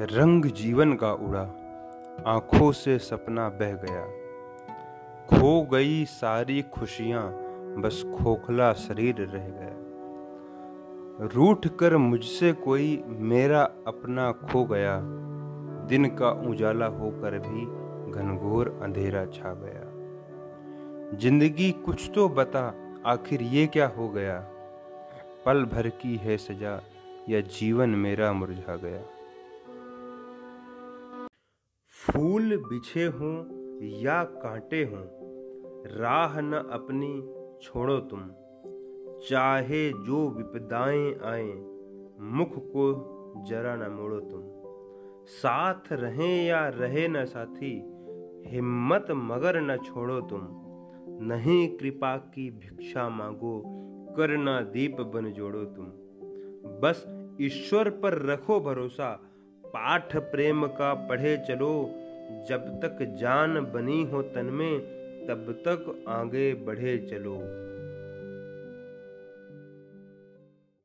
रंग जीवन का उड़ा, आँखों से सपना बह गया। खो गई सारी खुशियाँ, बस खोखला शरीर रह गया। रूठ कर मुझसे कोई मेरा अपना खो गया, दिन का उजाला होकर भी घनघोर अंधेरा छा गया। ज़िंदगी कुछ तो बता, आखिर ये क्या हो गया? पल भर की है सजा, या जीवन मेरा मुरझा गया? फूल बिछे हों या कांटे हों, राह न अपनी छोड़ो तुम। चाहे जो विपदाएँ आए, मुख को जरा न मोड़ो तुम। साथ रहें या रहे न साथी, हिम्मत मगर न छोड़ो तुम। नहीं कृपा की भिक्षा मांगो करना दीप बन जोड़ो तुम। बस ईश्वर पर रखो भरोसा पाठ प्रेम का पढ़े चलो। जब तक जान बनी हो तन में, तब तक आगे बढ़े चलो।